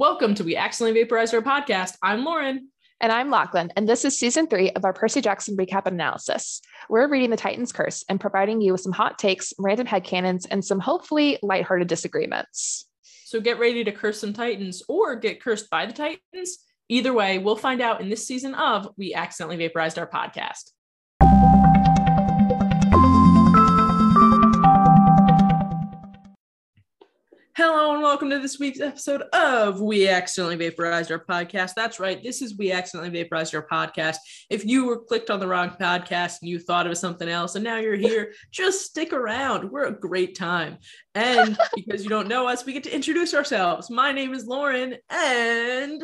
Welcome to We Accidentally Vaporized Our Podcast. I'm Lauren. And I'm Lachlan, and this is season three of our Percy Jackson recap and analysis. We're reading The Titan's Curse and providing you with some hot takes, random headcanons, and some hopefully lighthearted disagreements. So get ready to curse some Titans or get cursed by the Titans. Either way, we'll find out in this season of We Accidentally Vaporized Our Podcast. Hello and welcome to this week's episode of We Accidentally Vaporized Our Podcast. That's right, this is We Accidentally Vaporized Our Podcast. If you were clicked on the wrong podcast and you thought it was something else and now you're here, just stick around. We're a great time. And because you don't know us, we get to introduce ourselves. My name is Lauren and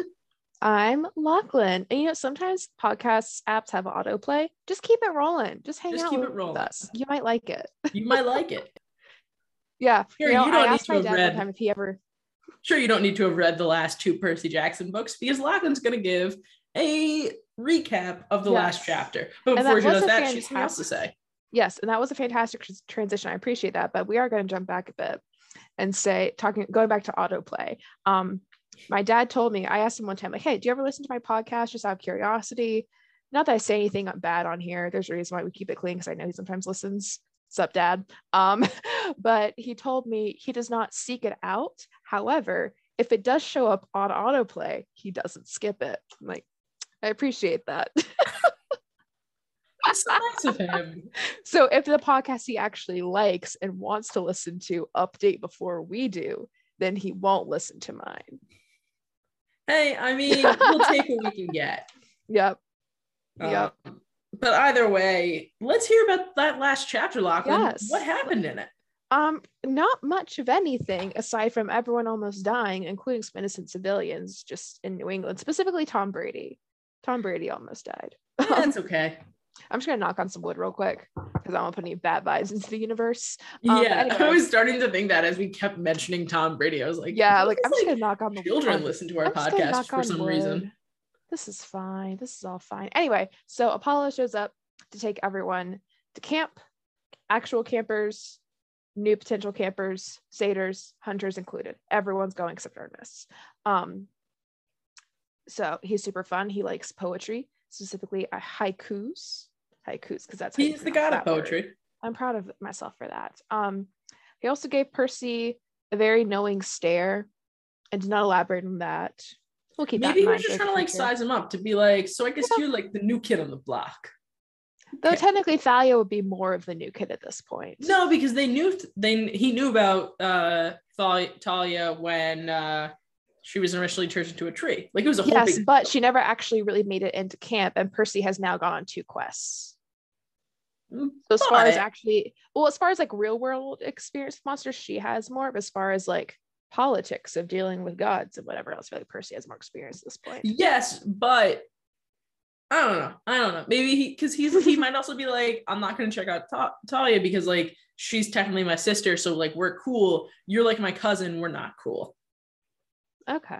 I'm Lachlan. And you know, sometimes podcasts apps have autoplay. Just keep it rolling. Just hang Just out keep with it rolling. us. You might like it. you might like it. Yeah. Here, you know, you don't I need asked to my have dad read- time if he ever Sure, you don't need to have read the last two Percy Jackson books because Lachlan's going to give a recap of the last chapter. But before she does that, she's has to say. Yes, and that was a fantastic trans- transition. I appreciate that, but we are going to jump back a bit and say talking going back to autoplay. Um, my dad told me I asked him one time like, "Hey, do you ever listen to my podcast just out of curiosity?" Not that I say anything bad on here. There's a reason why we keep it clean because I know he sometimes listens. Sup, dad? Um, but he told me he does not seek it out. However, if it does show up on autoplay, he doesn't skip it. I'm like, I appreciate that. That's so nice of him. So if the podcast he actually likes and wants to listen to update before we do, then he won't listen to mine. Hey, I mean, we'll take what we can get. Yep. Yep. But either way, let's hear about that last chapter, Lachlan. Yes. What happened in it? Um, not much of anything aside from everyone almost dying, including some innocent civilians just in New England, specifically Tom Brady. Tom Brady almost died. That's okay. I'm just gonna knock on some wood real quick because I don't want to put any bad vibes into the universe. Um, yeah, I was starting to think that as we kept mentioning Tom Brady. I was like, Yeah, like I'm just gonna knock on the children on- listen to our I'm podcast for some wood. reason. This is fine. This is all fine. Anyway, so Apollo shows up to take everyone to camp, actual campers, new potential campers, satyrs, hunters included. Everyone's going except Artemis. Um, so he's super fun. He likes poetry, specifically uh, haikus. Haikus, because that's He's the god of that word. poetry. I'm proud of myself for that. Um, he also gave Percy a very knowing stare and did not elaborate on that. We'll keep that Maybe in he mind was just trying to like future. size him up to be like, so I guess you're like the new kid on the block. Though Okay. technically Thalia would be more of the new kid at this point. No, because they knew they he knew about uh Thalia, Talia when uh she was initially turned into a tree. Like it was a whole Yes, big but she never actually really made it into camp, and Percy has now gone on two quests. Mm, So as far as actually, well, as far as like real world experience with monsters, she has more. But as far as like politics of dealing with gods and whatever else, I feel like Percy has more experience at this point. Yes, but I don't know. I don't know. Maybe he because he's he might also be like, I'm not gonna check out Ta- Talia because like she's technically my sister, so like we're cool. You're like my cousin, we're not cool. Okay,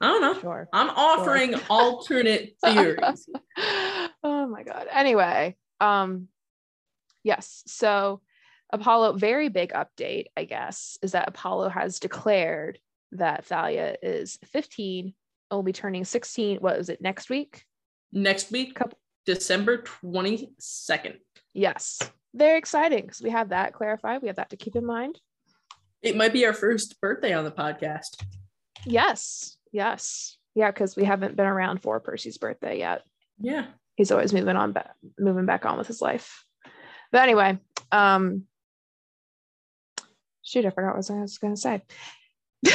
I don't know. sure. I'm offering alternate theories. oh my god. Anyway, um yes, so Apollo very big update, I guess, is that Apollo has declared that Thalia is 15 and will be turning 16 what was it next week? Next week, Couple- December 22nd. Yes. Very exciting because we have that clarified. We have that to keep in mind. It might be our first birthday on the podcast. Yes. Yes. Yeah, because we haven't been around for Percy's birthday yet. Yeah. he's always moving on moving back on with his life but anyway um shoot i forgot what i was gonna say.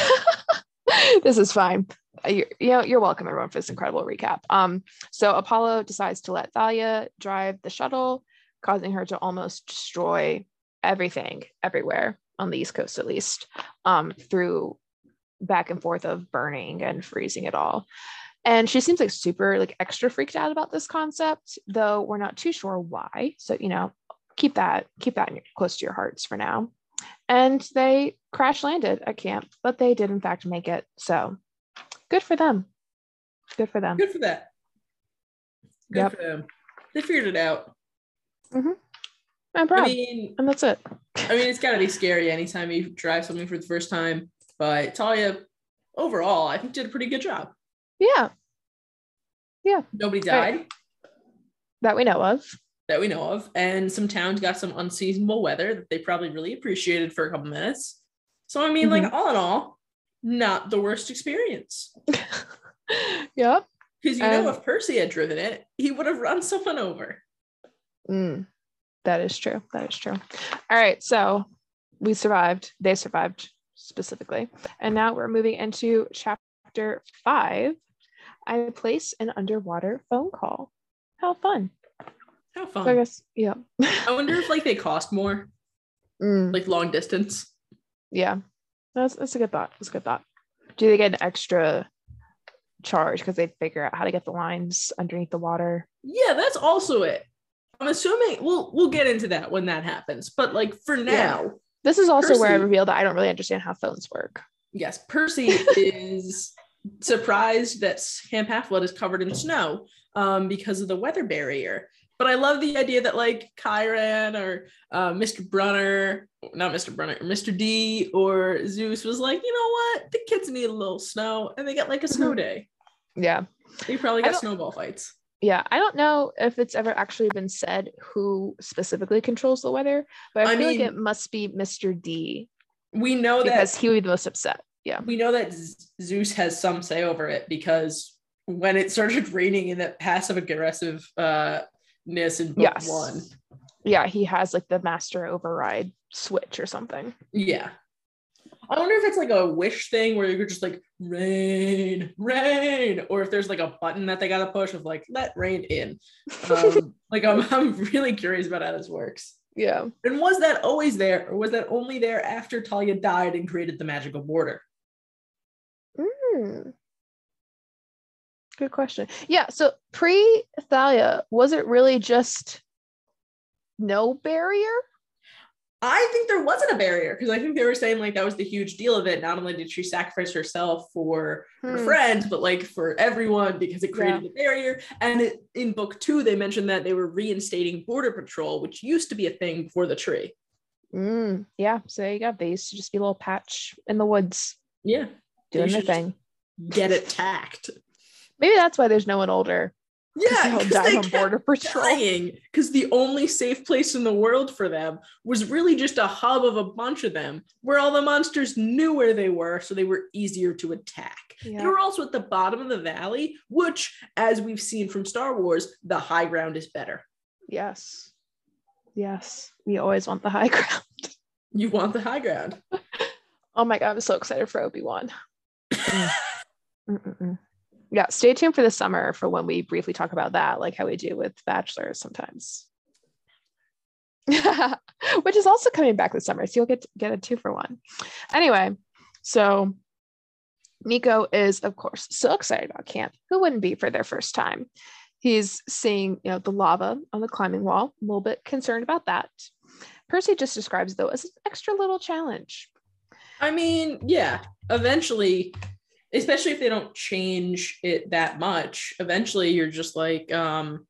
This is fine. Uh, you're, you know you're welcome everyone for this incredible recap. Um so apollo decides to let thalia drive the shuttle causing her to almost destroy everything everywhere on the east coast at least um through back and forth of burning and freezing it all. And she seems like super like extra freaked out about this concept though we're not too sure why. So you know keep that keep that close to your hearts for now and they crash landed at camp but they did in fact make it so good for them good for them Good for that. Good Yep. for them. They figured it out. Mm-hmm. i'm proud I mean, and that's it I mean, it's got to be scary anytime you drive something for the first time. But Talia overall, I think did a pretty good job. Yeah, Yeah. Nobody Right. died that we know of. That we know of, and some towns got some unseasonable weather that they probably really appreciated for a couple minutes. So I mean, like all in all, not the worst experience. yep. Because you know, Um, if Percy had driven it, he would have run someone over. Mm, that is true. That is true. All right. So we survived. They survived specifically. And now we're moving into chapter five. I place an underwater phone call. How fun. How So I guess, yeah. I wonder if like they cost more, Mm, like long distance. yeah. That's, that's a good thought. That's a good thought. Do they get an extra charge because they figure out how to get the lines underneath the water? Yeah, that's also it. I'm assuming we'll we'll get into that when that happens. But like for now, This is also where I Percy- revealed that I don't really understand how phones work. yes, Percy is surprised that Camp Half Blood is covered in snow um, because of the weather barrier. But I love the idea that like Chiron or uh, Mr. Brunner, not Mr. Brunner, Mr. D or Zeus was like, you know what, the kids need a little snow, and they get like a snow day. Yeah. They probably got snowball fights. Yeah, I don't know if it's ever actually been said who specifically controls the weather, but I, I feel like it must be Mr. D We know that because he would be the most upset. Yeah. we know that Zeus has some say over it because when it started raining in that passive aggressive uh ness in book Yes. one. Yeah, he has like the master override switch or something. Yeah. I wonder if it's like a wish thing where you're just like rain, rain, or if there's like a button that they gotta push of like let rain in. Um, like I'm I'm really curious about how this works. Yeah. And was that always there, or was that only there after Talia died and created the magical border? Hmm. Good question. Yeah, so pre Thalia, was it really just no barrier? I think there wasn't a barrier because I think they were saying like that was the huge deal of it. Not only did she sacrifice herself for her Hmm. friends, but like for everyone because it created the barrier. And it, in book two, they mentioned that they were reinstating border patrol, which used to be a thing before the tree. Mm, yeah, so there you go. They used to just be a little patch in the woods Yeah, doing their thing. get it tacked. Maybe that's why there's no one older. Yeah, they 'cause died on border patrol. because the only safe place in the world for them was really just a hub of a bunch of them where all the monsters knew where they were so they were easier to attack they Yeah. were also at the bottom of the valley which as we've seen from star wars the high ground is better Yes. Yes. We always want the high ground. you want the high ground Oh my god, I'm so excited for Obi-Wan. Mm-mm-mm. Yeah, stay tuned for the summer for when we briefly talk about that, like how we do with bachelors sometimes. Which is also coming back this summer, so you'll get get a two for one. Anyway, so Nico is, of course, so excited about camp. Who wouldn't be for their first time? He's seeing, you know, the lava on the climbing wall. A little bit concerned about that. Percy just describes though as an extra little challenge. i mean yeah eventually especially if they don't change it that much eventually you're just like um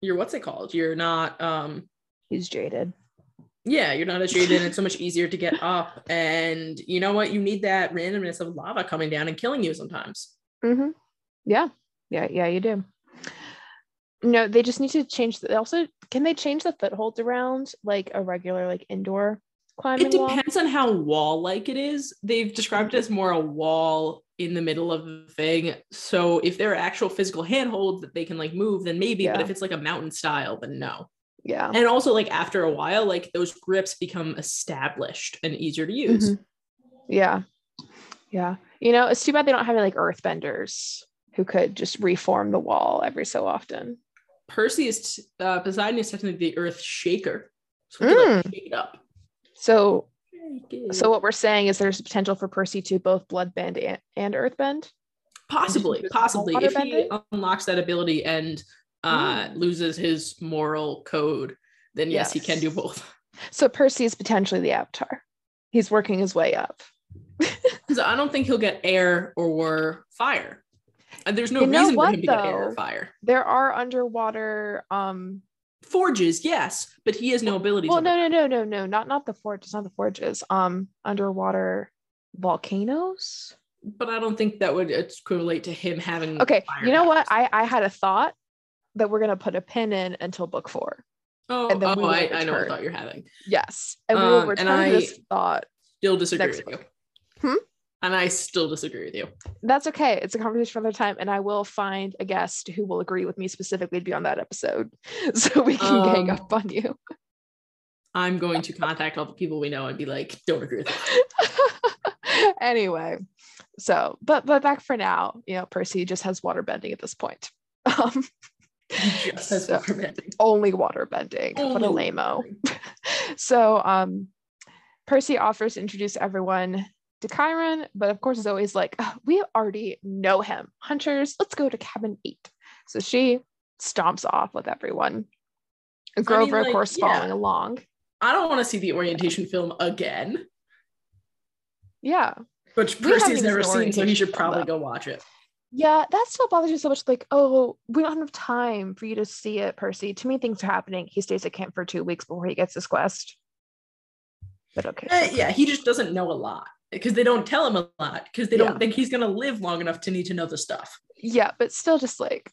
you're what's it called you're not um He's jaded. Yeah, you're not as jaded and it's so much easier to get up. And you know what? You need that randomness of lava coming down and killing you sometimes. Mm-hmm. Yeah, yeah, yeah. You do. No, they just need to change. The, also, can they change the footholds around like a regular like indoor climbing It wall? depends on how wall like it is. They've described it as more a wall in the middle of the thing. So if there are actual physical handholds that they can like move, then maybe. But if it's like a mountain style, then no. Yeah. And also, like after a while, like those grips become established and easier to use. Mhm. Yeah. Yeah. You know, it's too bad they don't have any like earthbenders who could just reform the wall every so often. Percy is uh, Poseidon is technically the Earth Shaker, so we could like, shake it up. So, so what we're saying is there's potential for Percy to both bloodbend and, and earthbend. possibly just possibly if he unlocks that ability and uh Mm. loses his moral code then yes, he can do both So Percy is potentially the avatar. He's working his way up. because i don't think he'll get air or fire and there's no You know reason for him to get air or fire There are underwater um forges yes but he has no ability well no no no no no not not the forges not the forges um underwater volcanoes but I don't think that would equate to him having. Okay, you know what? I I had a thought that we're gonna put a pin in until book four. Oh, and then oh we I, I know what thought you're having. Yes, and we will Um, and return I- this thought. Still disagree with you. Hmm? And I still disagree with you. That's okay. It's a conversation for another time, and I will find a guest who will agree with me specifically to be on that episode, so we can gang Um, up on you. I'm going to contact all the people we know and be like, don't agree with that. anyway, so but but back for now, you know, Percy just has water bending at this point. Um, He just has So- water bending. only water bending. what a Only lameo. So um Percy offers to introduce everyone to Chiron, but of course is always like, "Oh, we already know him. Hunters, let's go to cabin eight. So she stomps off with everyone. Grover, like, of course, yeah. following along. I don't want to see the orientation film again, Yeah. which We Percy's never seen so he should probably though. go watch it. Yeah, that still bothers me so much. Like, oh, we don't have time for you to see it, Percy. Too many things are happening. He stays at camp for two weeks before he gets his quest. But okay. Eh, yeah, he just doesn't know a lot because they don't tell him a lot because they Yeah. don't think he's gonna live long enough to need to know the stuff. yeah, but still just like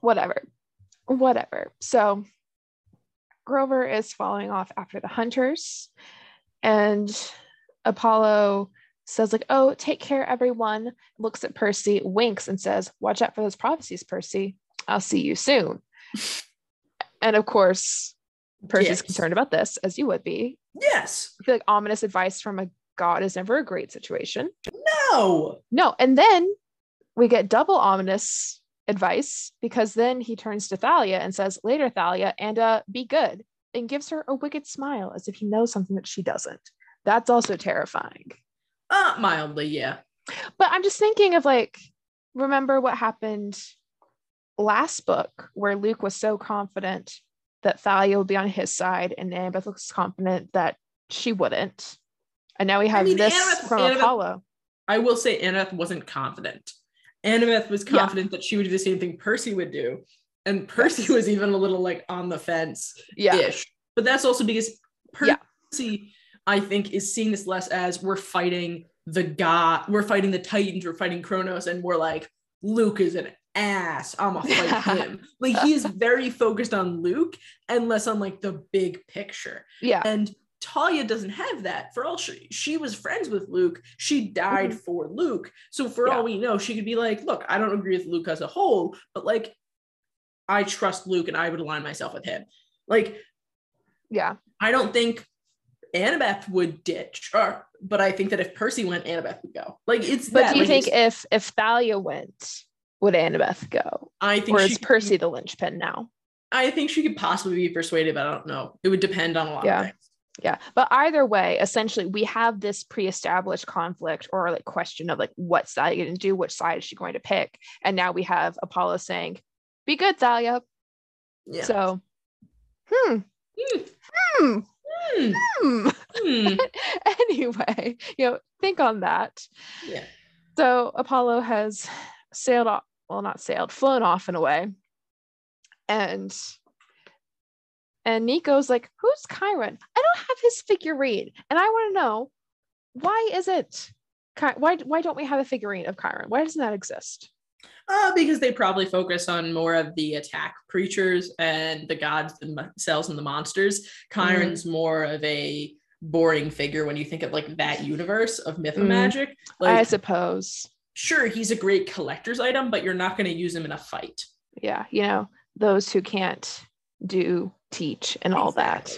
whatever. Whatever. So Grover is following off after the hunters and Apollo says like, "Oh, take care everyone." Looks at Percy, winks and says, "Watch out for those prophecies, Percy. I'll see you soon." and of course, Percy's Yes. concerned about this as you would be. Yes. I feel like ominous advice from a god is never a great situation. No. No, and then we get double ominous advice because then he turns to Thalia and says, Later, Thalia, and uh, be good, and gives her a wicked smile as if he knows something that she doesn't. That's also terrifying. Uh, mildly, yeah. But I'm just thinking of like, remember what happened last book where Luke was so confident that Thalia would be on his side, and Annabeth looks confident that she wouldn't. And now we have mean, this Annabeth- from Annabeth- Apollo. I will say Annabeth wasn't confident. Annabeth was Yeah. confident that she would do the same thing Percy would do. And Percy Yes. was even a little like on the fence Yeah. But that's also because Yeah. Percy, I think, is seeing this less as we're fighting the god, we're fighting the Titans, we're fighting Kronos, and we're like, Luke is an ass. I'm gonna fight him. Like he is very focused on Luke and less on like the big picture. Yeah. And Talia doesn't have that. For all she, she was friends with Luke, she died for Luke. So for Mm-hmm. Yeah. all we know, she could be like, look, I don't agree with Luke as a whole, but like I trust Luke and I would align myself with him. Like Yeah. I don't think Annabeth would ditch, or but I think that if Percy went, Annabeth would go. Like it's But that. do you like, think if if Thalia went, would Annabeth go? I think Or is Percy be- the linchpin now? I think she could possibly be persuaded, but I don't know. It would depend on a lot Yeah. of things. Yeah. But either way, essentially we have this pre-established conflict or like question of like what's Thalia going to do? Which side is she going to pick? And now we have Apollo saying, Be good, Thalia. Yeah. So hmm. Hmm. Hmm. Hmm. Hmm. Hmm. anyway, you know, think on that. Yeah. So Apollo has sailed off, well, not sailed, flown off in a way. And and Nico's like, who's Chiron? I don't have his figurine. And I want to know why is it why why don't we have a figurine of Chiron? Why doesn't that exist? Uh, because they probably focus on more of the attack creatures and the gods themselves and the monsters. Chiron's more of a boring figure when you think of like that universe of myth and Mm. magic. I suppose. sure, he's a great collector's item, but you're not going to use him in a fight. Yeah, you know, those who can't do teach and all that.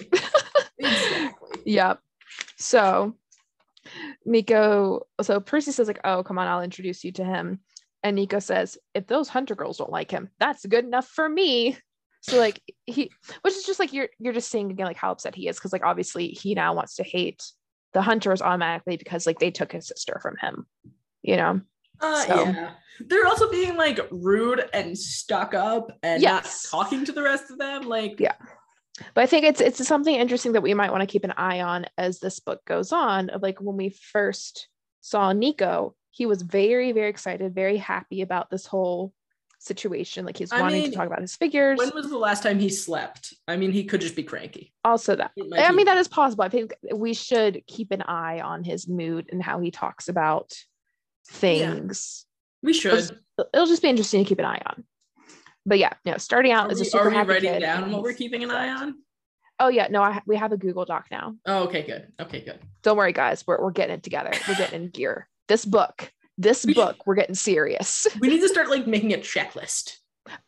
Exactly. Yep. So Nico, so Percy says, like, oh, come on, I'll introduce you to him. And Nico says, if those hunter girls don't like him, that's good enough for me. So like he which is just like you're you're just seeing again like how upset he is because like obviously he now wants to hate the hunters automatically because like they took his sister from him, you know. Uh, So- Yeah. They're also being like rude and stuck up and Yes. not talking to the rest of them. Like, Yeah. But I think it's it's something interesting that we might want to keep an eye on as this book goes on. Of like when we first saw Nico, he was very very excited, very happy about this whole situation. Like he's I wanting mean, to talk about his figures. when was the last time he slept? I mean, he could just be cranky. also that I mean that is possible. I think we should keep an eye on his mood and how he talks about things. We should. It'll, it'll just be interesting to keep an eye on. But yeah, no, starting out Are as a we, super are we happy writing kid down what we're keeping an eye on? Oh yeah, no, I, we have a Google Doc now. Oh, okay, good. Okay, good. Don't worry, guys. We're, we're getting it together. We're getting in gear. This book, this We should- book, we're getting serious. We need to start like making a checklist.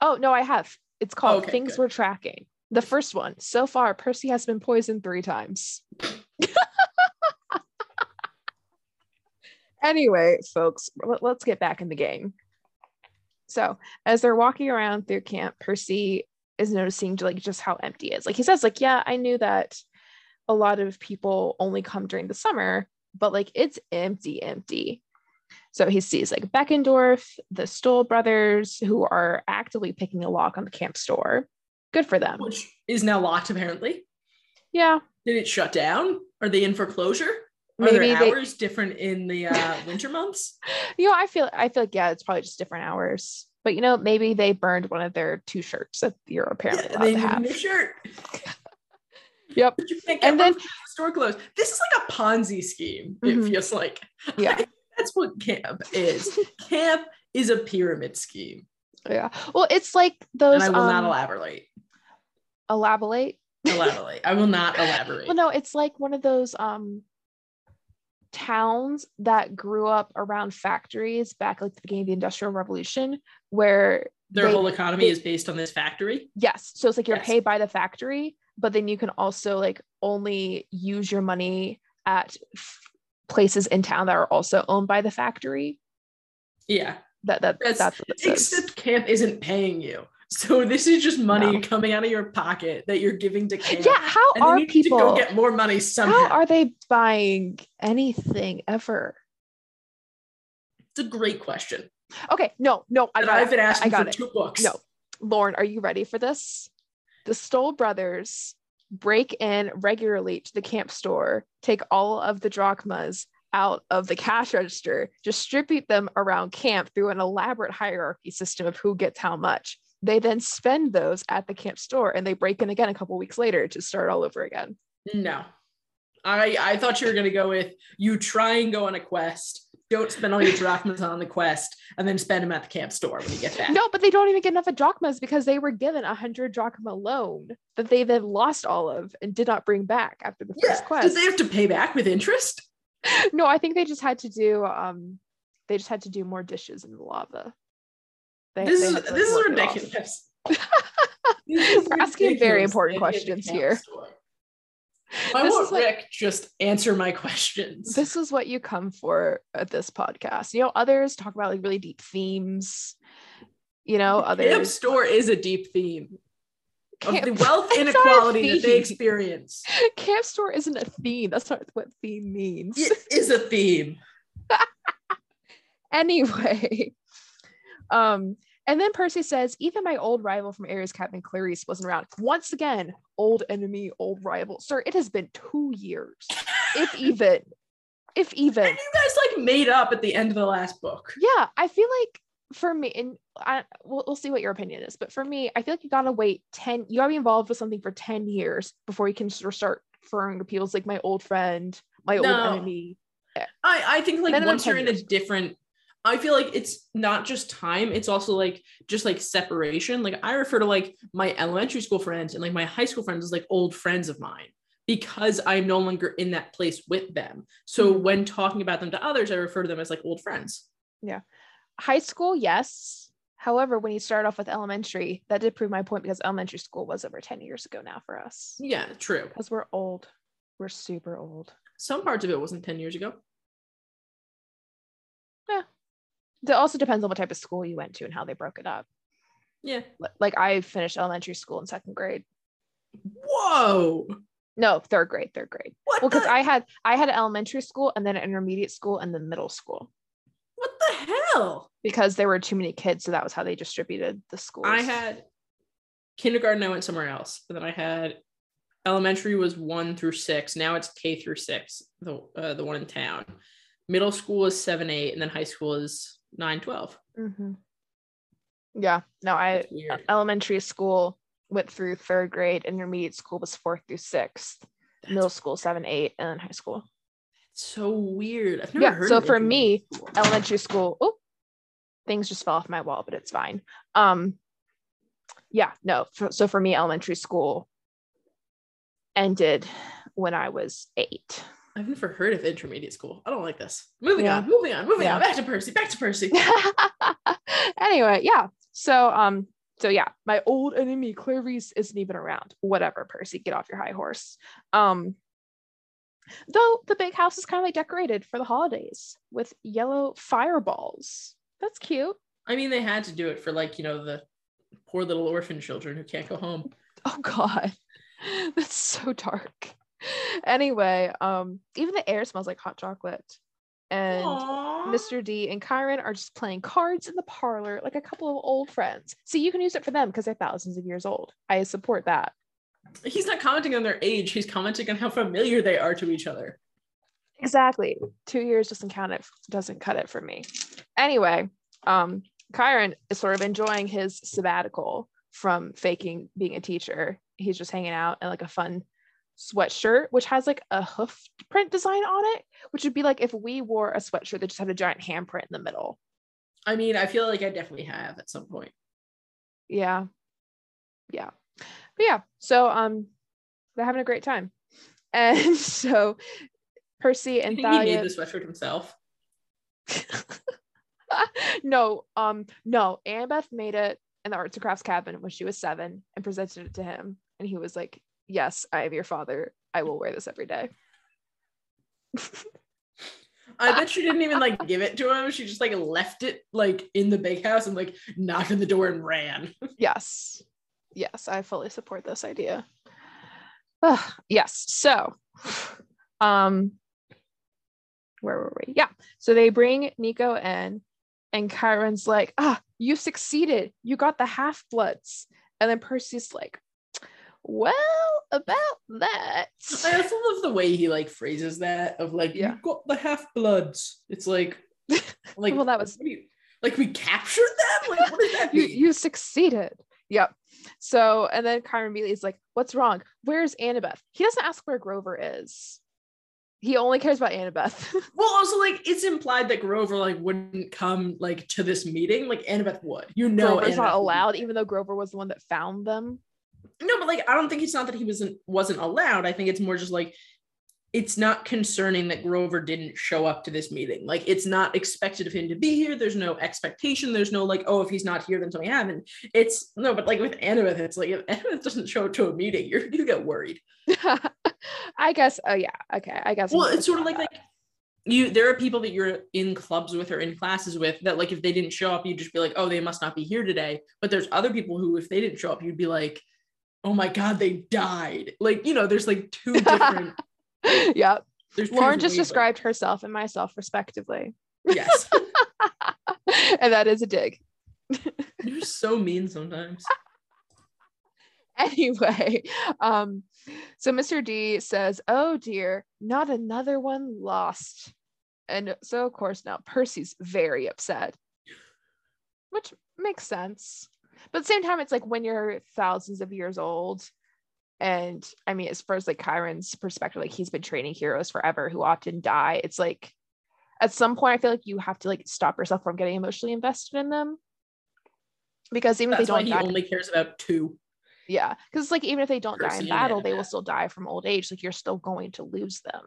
Oh no, I have. It's called Okay, Things good. We're Tracking. The first one. So far, Percy has been poisoned three times. anyway, folks, let- let's get back in the game. So as they're walking around through camp, Percy is noticing like just how empty it is. Like he says, like, yeah, I knew that a lot of people only come during the summer, but like it's empty, empty. So he sees like Beckendorf, the Stoll brothers, who are actively picking a lock on the camp store. Good for them. which is now locked apparently. Yeah, Did it shut down? Are they in foreclosure? Are maybe they. hours different in the uh, winter months? You know, I feel. I feel like yeah, it's probably just different hours. But you know, maybe they burned one of their two shirts that you're apparently Yeah, they to have. new shirt. Yep. But you can't get And then- the store closed. This is like a Ponzi scheme. Mhm. It feels like. Yeah. That's what camp is. camp is a pyramid scheme, Yeah. Well, it's like those. and I will not um, elaborate. elaborate. Elaborate. I will not elaborate. Well, no, it's like one of those um towns that grew up around factories back like the beginning of the Industrial Revolution, where Their they- whole economy they- is based on this factory. yes, so it's like you're Yes. paid by the factory, but then you can also like only use your money at f- places in town that are also owned by the factory. Yeah. That that That's- that's what it says. Except camp isn't paying you. So this is just money No. coming out of your pocket that you're giving to camp. Yeah, how are people? go get more money somehow. How are they buying anything ever? it's a great question. Okay, no, no, I it. been I got for it. two books. No, Lauren, are you ready for this? The Stoll brothers break in regularly to the camp store, take all of the drachmas out of the cash register, distribute them around camp through an elaborate hierarchy system of who gets how much. They then spend those at the camp store and they break in again a couple weeks later to start all over again. No. I I thought you were gonna go with you try and go on a quest. Don't spend all your drachmas on the quest and then spend them at the camp store when you get back. No, but they don't even get enough of drachmas because they were given a hundred drachma loan that they then lost all of and did not bring back after the Yeah. first Did quest. they have to pay back with interest? no, I think they just had to do um they just had to do more dishes in the lava. They, This they is like, this is work it off. ridiculous. This is We're asking very important that you have a questions here. I This what- Rick just answer my questions. This is what you come for at this podcast. You know, others talk about like really deep themes. You know, camp others store is a deep theme of the wealth It's not a inequality that they experience. camp store isn't a theme. That's not what theme means. It is a theme. anyway um and then percy says even my old rival from ares captain clarisse wasn't around. Once again old enemy old rival. Sir it has been two years. If even if even. And you guys like made up at the end of the last book. yeah i feel like for me and I, we'll, we'll see what your opinion is but for me i feel like you gotta wait 10 you gotta be involved with something for 10 years before you can sort of start referring to people as like my old friend my No. old enemy. I, I think like once you're 10 in a different I feel like it's not just time, it's also like just like separation. Like I refer to like my elementary school friends and like my high school friends as like old friends of mine because I'm no longer in that place with them. So Mhm. when talking about them to others, I refer to them as like old friends. Yeah. High school yes however when you start off with elementary that did prove my point because elementary school was over 10 years ago now for us Yeah, true. because we're old we're super old Some parts of it wasn't 10 years ago. It also depends on what type of school you went to and how they broke it up Yeah. Like i finished elementary school in second grade Whoa. no third grade third grade What well because the, i had i had elementary school and then intermediate school and then middle school what the hell? because there were too many kids so that was how they distributed the schools I had kindergarten, I went somewhere else. And then I had elementary was one through six. Now it's K through six, the uh, the one in town. Middle school is seven, eight, and then high school is nine, 12. Mhm. yeah no i elementary school went through third grade intermediate school was fourth through sixth middle That's school seven eight and then high school so weird. I've never Yeah. heard So for me, school. elementary school, oh, things just fell off my wall, but it's fine. Um, yeah, no. For, so for me, elementary school ended when I was eight. I've never heard of intermediate school. I don't like this. Moving Yeah. on, moving on, moving Yeah. on. Back to Percy. Back to Percy. anyway, yeah. So um, so yeah, my old enemy Clarisse isn't even around. Whatever, Percy, get off your high horse. Um, though the big house is kind of like decorated for the holidays with yellow fireballs. That's cute. I mean, they had to do it for like you know the poor little orphan children who can't go home. Oh God, that's so dark. Anyway, um, even the air smells like hot chocolate, and Aww. Mr. D and Chiron are just playing cards in the parlor like a couple of old friends. See, you can use it for them because they're thousands of years old. I support that. He's not commenting on their age. He's commenting on how familiar they are to each other. Exactly. Two years doesn't count it doesn't cut it for me. Anyway, um, Chiron is sort of enjoying his sabbatical from faking being a teacher. He's just hanging out in like a fun sweatshirt, which has like a hoof print design on it, which would be like if we wore a sweatshirt that just had a giant handprint in the middle. I mean, I feel like I definitely have at some point. Yeah. Yeah. But yeah, so um they're having a great time. And so Percy and think he made Thalia the sweatshirt himself. no, um, no. Annabeth made it in the arts and crafts cabin when she was seven and presented it to him. And he was like, Yes, I am your father. I will wear this every day. I bet she didn't even like give it to him. She just like left it like in the bakehouse and like knocked on the door and ran. yes. Yes, I fully support this idea. Yes. So um where were we? Yeah. So they bring Nico in and Chiron's like, ah, you succeeded. You got the half-bloods. And then Percy's like, well, about that. I also love the way he like phrases that of like Yeah. you got the half bloods. It's like like Well, that was- you- like we captured them. Like what does that you mean? you succeeded. Yep. So and then Chiron immediately is like, "What's wrong? Where's Annabeth?" He doesn't ask where Grover is. He only cares about Annabeth. well, also like it's implied that Grover like wouldn't come like to this meeting. Like Annabeth would. You know, Grover's Annabeth not allowed, even though Grover was the one that found them. No, but like I don't think it's not that he wasn't wasn't allowed. I think it's more just like it's not concerning that Grover didn't show up to this meeting. Like it's not expected of him to be here. There's no expectation. There's no like, oh, if he's not here, then something happened. It's no, but like with Annabeth, it's like if Annabeth doesn't show up to a meeting, you're you get worried. I guess. Oh yeah. Okay. I guess. Well, I'm it's sort of like that. like you there are people that you're in clubs with or in classes with that like if they didn't show up, you'd just be like, oh, they must not be here today. But there's other people who, if they didn't show up, you'd be like, oh my god, they died. Like, you know, there's like two different yeah. there's Lauren just described herself and myself respectively, Yes. and that is a dig. You're so mean sometimes. anyway um so mr d says oh dear not another one lost and so of course now percy's very upset which makes sense but at the same time it's like when you're thousands of years old and i mean as far as like chiron's perspective like he's been training heroes forever who often die it's like at some point i feel like you have to like stop yourself from getting emotionally invested in them because even That's if they don't he die only cares about two. yeah, because it's like even if they don't die in battle, they will still die from old age. Like you're still going to lose them.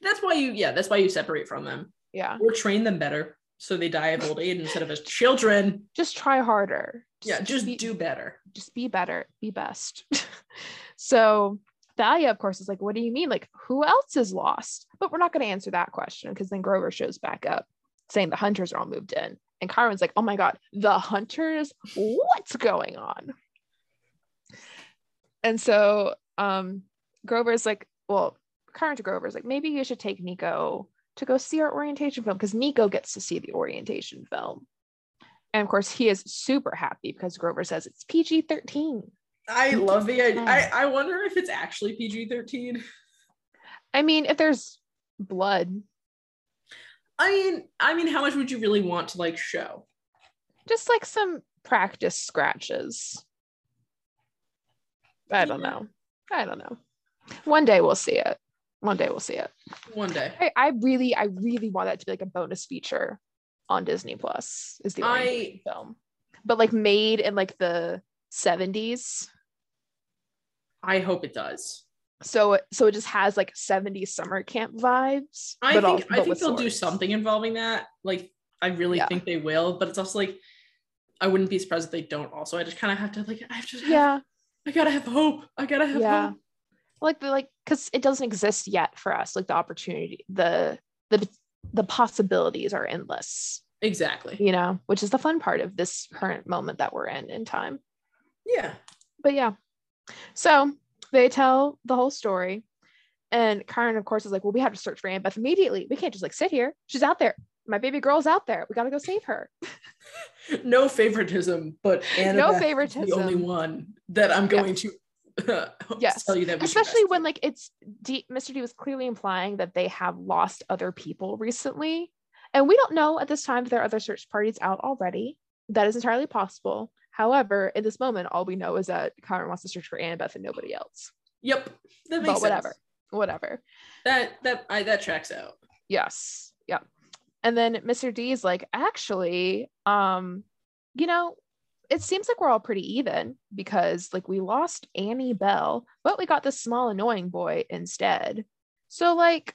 That's why you, yeah, that's why you separate from them Yeah, or train them better so they die of old age instead of as children. just try harder. Yeah, just be, do better. just be better, be best. so Thalia, of course, is like, what do you mean? Like, who else is lost? But we're not going to answer that question because then Grover shows back up saying the hunters are all moved in. And Chiron's like, oh my God, the hunters? What's going on? And so um Grover's like, well, Chiron to Grover's like, maybe you should take Nico to go see our orientation film because Nico gets to see the orientation film. And of course, he is super happy because Grover says it's PG 13. I love the idea. I, I wonder if it's actually PG 13. I mean, if there's blood, I mean, I mean, how much would you really want to like show? just like some practice scratches. I don't know. I don't know. One day we'll see it. One day we'll see it. One day. I, I really, I really want that to be like a bonus feature on Disney Plus. Is the only I film, but like made in like the seventies. I hope it does. So so it just has like 70s summer camp vibes. I think also- I think they'll do something involving that. Like I really Yeah. think they will, but it's also like I wouldn't be surprised if they don't. Also, I just kind of have to like I have to. Have, Yeah, I gotta have hope. I gotta have Yeah. hope. like the like because it doesn't exist yet for us. Like the opportunity, the the the possibilities are endless. Exactly. You know, which is the fun part of this current moment that we're in in time. Yeah. but yeah so they tell the whole story and Karen of course is like well we have to search for Annabeth immediately we can't just like sit here she's out there my baby girl's out there we got to go save her No favoritism, but Annabeth no is the only one that I'm going to Yes. tell you that especially when like it's D- Mr. D was clearly implying that they have lost other people recently and we don't know at this time if there are other search parties out already that is entirely possible however in this moment all we know is that Karen wants to search for Annabeth and nobody else Yep. That makes but sense. whatever whatever That that I that tracks out. Yes. Yep. And then Mr. D is like, actually, um, you know, it seems like we're all pretty even because like we lost Annie Bell, but we got this small annoying boy instead. So like,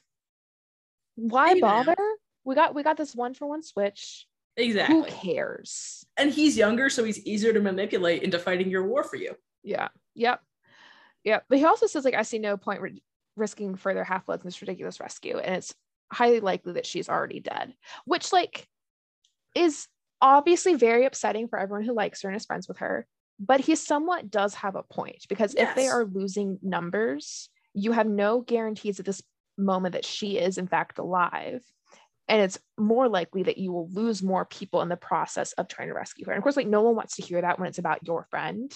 why bother? We got we got this one for one switch. Exactly. Who cares? And he's younger, so he's easier to manipulate into fighting your war for you. Yeah. Yep. Yep. But he also says like, I see no point ri- risking further half bloods in this ridiculous rescue, and it's highly likely that she's already dead, which like is obviously very upsetting for everyone who likes her and is friends with her. But he somewhat does have a point because if they are losing numbers, you have no guarantees at this moment that she is in fact alive. And it's more likely that you will lose more people in the process of trying to rescue her. And of course, like no one wants to hear that when it's about your friend.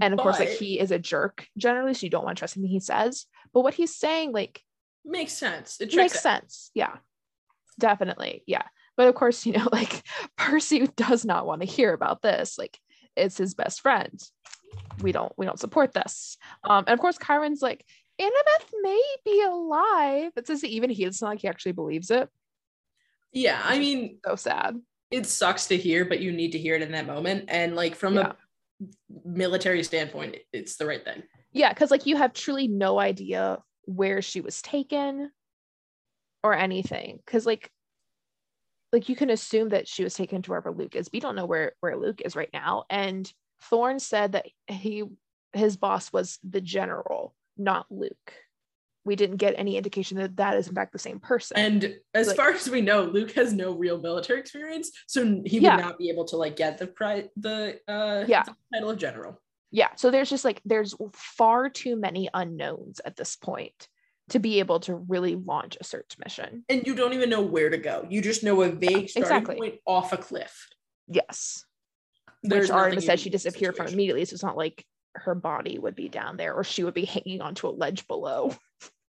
And of course, like he is a jerk generally, so you don't want to trust anything he says. But what he's saying, like, Makes sense. It makes out. sense. Yeah, definitely. Yeah. But of course, you know, like Percy does not want to hear about this. Like, it's his best friend. We don't, we don't support this. Um, and of course, Chiron's like, Annabeth may be alive. It says that even he, it's not like he actually believes it. Yeah, I mean, So sad. it sucks to hear, but you need to hear it in that moment. And like from Yeah. a military standpoint, it's the right thing. Yeah, because like you have truly no idea where she was taken or anything. Because like like you can assume that she was taken to wherever Luke is, you don't know where where Luke is right now. And Thorn said that he his boss was the general, not Luke. We didn't get any indication that that is in fact the same person. And as Like- far as we know, Luke has no real military experience, so he Yeah. would not be able to like get the pri- the uh Yeah. the title of general. yeah, so there's just like there's far too many unknowns at this point to be able to really launch a search mission. And you don't even know where to go. You just know a vague starting exactly. point off a cliff. Yes. There's which Artemis said she do in this disappeared from immediately. So it's not like her body would be down there or she would be hanging onto a ledge below.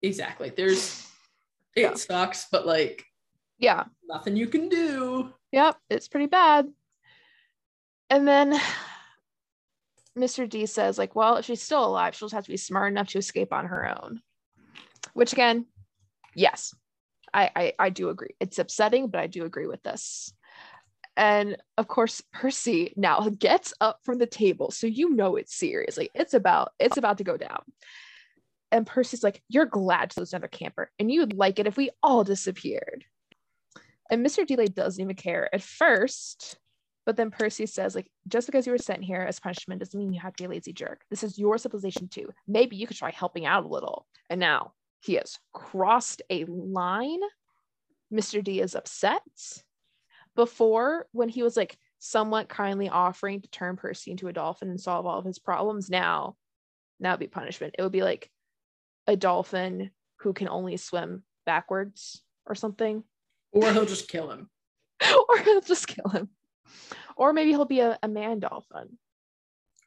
Exactly. There's it Yeah. sucks, but like Yeah. nothing you can do. Yep. It's pretty bad. And then Mr. D says, like, well, if she's still alive, she'll just have to be smart enough to escape on her own. Which again, yes, I, I I do agree. It's upsetting, but I do agree with this. And of course, Percy now gets up from the table, so you know it's serious. Like it's about it's about to go down. And Percy's like, "You're glad to lose another camper, and you'd like it if we all disappeared." And Mr. Delay doesn't even care at first, but then Percy says, "Like just because you were sent here as punishment doesn't mean you have to be a lazy jerk. This is your civilization too. Maybe you could try helping out a little." And now he has crossed a line. Mr. D is upset before when he was like somewhat kindly offering to turn Percy into a dolphin and solve all of his problems. Now, now it'd be punishment. It would be like a dolphin who can only swim backwards or something, Or he'll just kill him. or he'll just kill him, or maybe he'll be a, a man dolphin,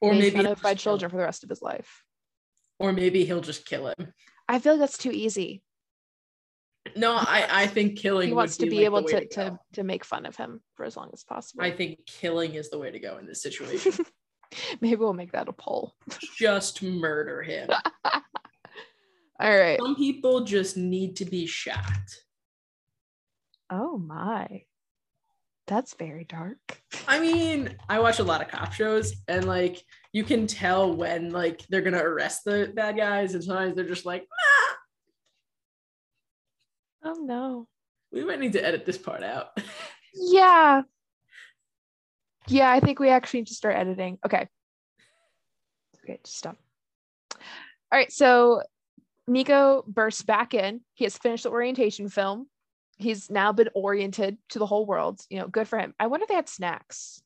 Or maybe by children him. for the rest of his life. Or maybe he'll just kill him. I feel like that's too easy. No, I I think killing. He wants to be able to way to, to make fun of him for as long as possible. I think killing is the way to go in this situation. maybe we'll make that a poll. just murder him. All right. Some people just need to be shot. Oh my. That's very dark. I mean, I watch a lot of cop shows and like you can tell when like they're gonna arrest the bad guys and sometimes they're just like, ah, Oh no. we might need to edit this part out. Yeah. Yeah, I think we actually need to start editing. Okay. Okay, just stop. All right, so Nico bursts back in. He has finished the orientation film. He's now been oriented to the whole world. You know, good for him. I wonder if they had snacks.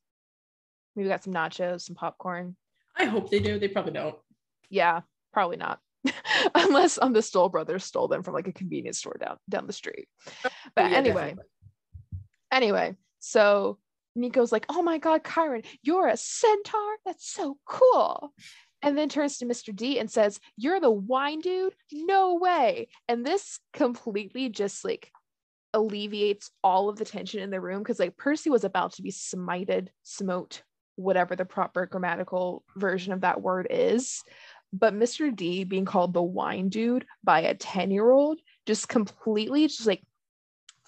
Maybe got some nachos, some popcorn. I hope they do. They probably don't. Yeah, probably not. Unless um the Stoll brothers stole them from like a convenience store down down the street. But Yeah, anyway, definitely. anyway, so Nico's like, "Oh my God, Chiron, you're a centaur. That's so cool." And then turns to Mr. D and says, "You're the wine dude? No way!" And this completely just like alleviates all of the tension in the room because like Percy was about to be smited, smote, whatever the proper grammatical version of that word is. But Mr. D being called the wine dude by a 10 year old just completely just like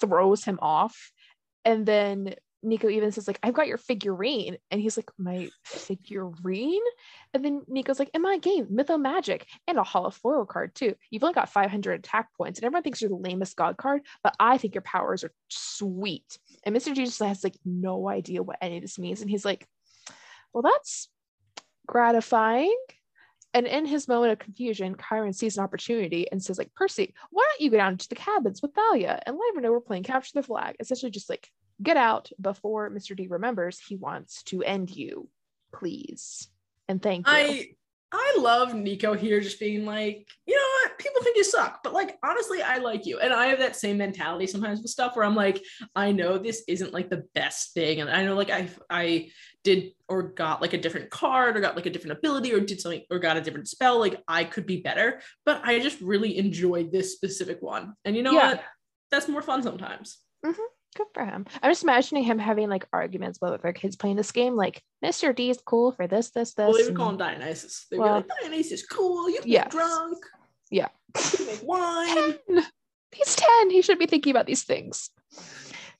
throws him off. And then Nico even says, like, I've got your figurine. And he's like, My figurine? And then Nico's like, In my game, Mythomagic, and a hollow foil card too. You've only got 500 attack points, and everyone thinks you're the lamest god card, but I think your powers are sweet. And Mr. D just has like no idea what any of this means. And he's like, Well, that's gratifying. And in his moment of confusion, Chiron sees an opportunity and says, like, Percy, why don't you go down to the cabins with Thalia and let her know we're playing capture the flag? Essentially just like get out before Mr. D remembers he wants to end you. Please. And thank you. I I love Nico here just being like, you know people think you suck, but like honestly, I like you. And I have that same mentality sometimes with stuff where I'm like, I know this isn't like the best thing. And I know like I I did or got like a different card or got like a different ability or did something or got a different spell. Like I could be better, but I just really enjoyed this specific one. And you know Yeah. what? That's more fun sometimes. Mm-hmm. Good for him. I'm just imagining him having like arguments with other kids playing this game, like Mr. D is cool for this, this, this. Well, they would call him Dionysus. They'd Well- be like, Dionysus, cool. You get drunk. Yeah. Make wine. 10. He's 10. He should be thinking about these things.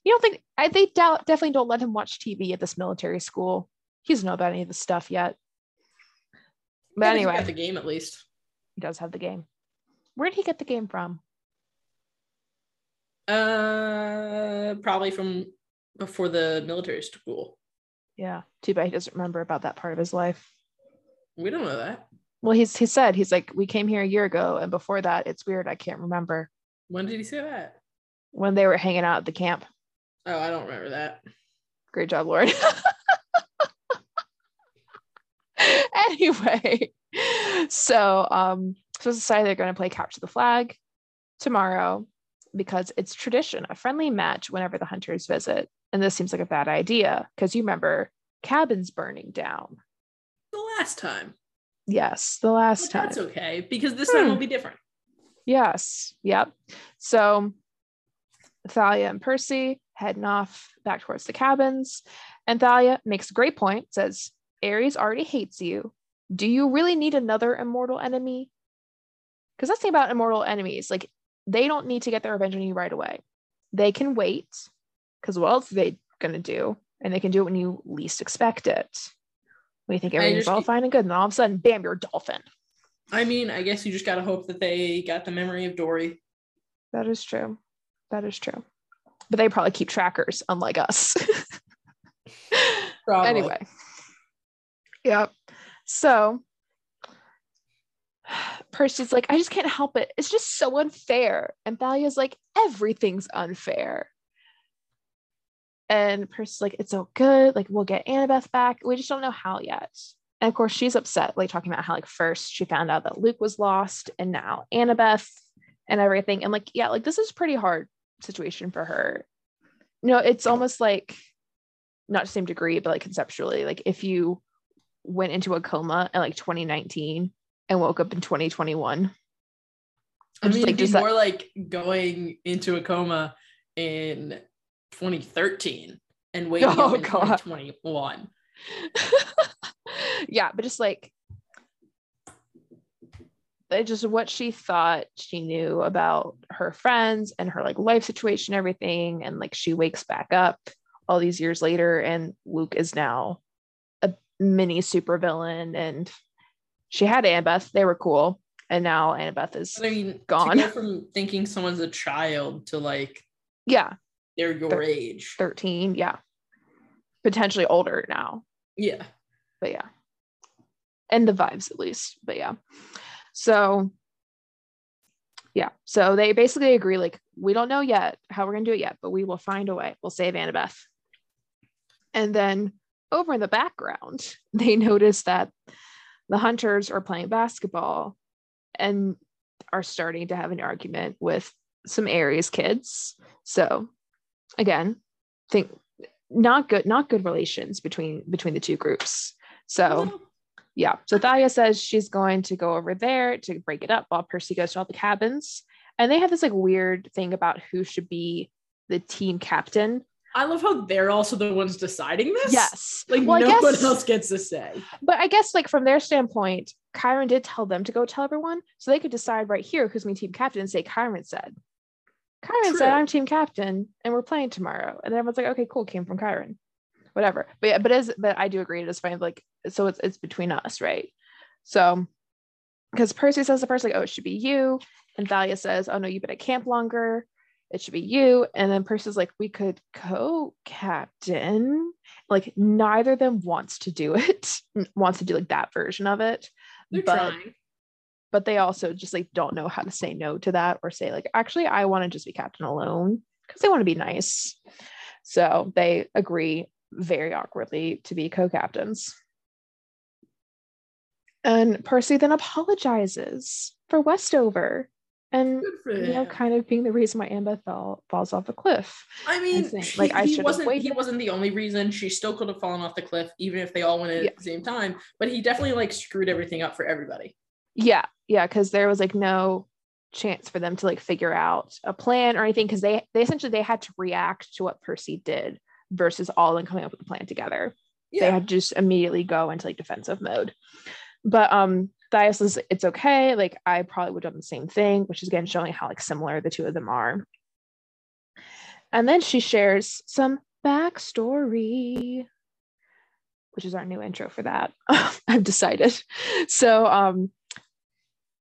You don't think I they doubt definitely don't let him watch TV at this military school. He doesn't know about any of this stuff yet. But Yeah, anyway, the game at least. he does have the game. Where did he get the game from? Uh, probably from before the military school. Yeah. Too bad he doesn't remember about that part of his life. We don't know that. Well, he's he said he's like, we came here a year ago, and before that, it's weird. I can't remember When did he say that? when they were hanging out at the camp. Oh, I don't remember that. Great job, Lord. anyway, so um, so decided they're going to play capture the flag tomorrow because it's tradition, a friendly match whenever the hunters visit. And this seems like a bad idea because you remember cabins burning down. The last time. Yes, the last time. that's okay because this time Hmm. will be different. Yes. Yep. So Thalia and Percy heading off back towards the cabins. And Thalia makes a great point, says, Ares already hates you. Do you really need another immortal enemy? Because that's the thing about immortal enemies. Like they don't need to get their revenge on you right away. They can wait. Because what else are they gonna do? And they can do it when you least expect it. You think everything's all fine and good, and all of a sudden, bam, you're a dolphin. I mean, I guess you just gotta hope that they got the memory of Dory. That is true. That is true. But they probably keep trackers, unlike us. Probably. anyway. Yep. So Percy's like, I just can't help it. It's just so unfair. And Thalia's like, everything's unfair. And Percy's like, it's so good. Like, we'll get Annabeth back. We just don't know how yet. And of course, she's upset, like talking about how, like, first she found out that Luke was lost, and now Annabeth and everything. And like, yeah, like this is a pretty hard situation for her. You know, it's almost like not to the same degree, but like conceptually, like if you went into a coma in like 2019 and woke up in 2021. I just mean, like, does that- more like going into a coma in 2013 and waking Oh, up in God. 2021. yeah, but just like just what she thought she knew about her friends and her like life situation, everything. And like she wakes back up all these years later, and Luke is now a mini supervillain. And she had Annabeth, they were cool. And now Annabeth is I mean, gone. go from thinking someone's a child to like yeah, they're your Thir- age. 13. Yeah. Potentially older now. Yeah. but yeah and the vibes at least but yeah so yeah so they basically agree like we don't know yet how we're going to do it yet but we will find a way we'll save annabeth and then over in the background they notice that the hunters are playing basketball and are starting to have an argument with some Ares kids so again think not good not good relations between between the two groups so Well, yeah. So Thalia says she's going to go over there to break it up while Percy goes to all the cabins. And they have this like weird thing about who should be the team captain. I love how they're also the ones deciding this. Yes. Like Well, no one else gets to say. But I guess like from their standpoint, Chiron did tell them to go tell everyone. So they could decide right here who's be team captain and say Chiron said. Chiron said I'm team captain and we're playing tomorrow. And everyone's like, okay, cool, came from Chiron. Whatever. But yeah, but as but I do agree it is fine. Like so it's it's between us, right? So because Percy says the first, like, oh, it should be you. And Thalia says, oh no, you've been at camp longer. It should be you. And then Percy's like, we could co-captain. Like neither of them wants to do it, wants to do like that version of it. They're but trying. But they also just like don't know how to say no to that or say like actually i want to just be captain alone because they want to be nice so they agree very awkwardly to be co-captains and percy then apologizes for westover and for you know kind of being the reason why Annabeth fell falls off a cliff I mean, saying, he, like, I he wasn't he wasn't the only reason. She still could have fallen off the cliff, even if they all went in Yeah. at the same time. But he definitely like screwed everything up for everybody. yeah yeah because there was like no chance for them to like figure out a plan or anything because they they essentially they had to react to what percy did versus all in coming up with a plan together. They had to just immediately go into like defensive mode. But um Thias says it's okay like i probably would have done the same thing which is again showing how like similar the two of them are. And then she shares some backstory which is our new intro for that. I've decided. So um